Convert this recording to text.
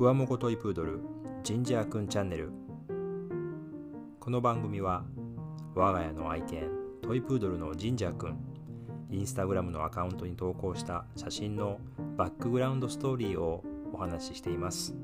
ふわもこトイプードルジンジャーくんチャンネルこの番組は我が家の愛犬トイプードルのジンジャーくんインスタグラムのアカウントに投稿した写真のバックグラウンドストーリーをお話ししています。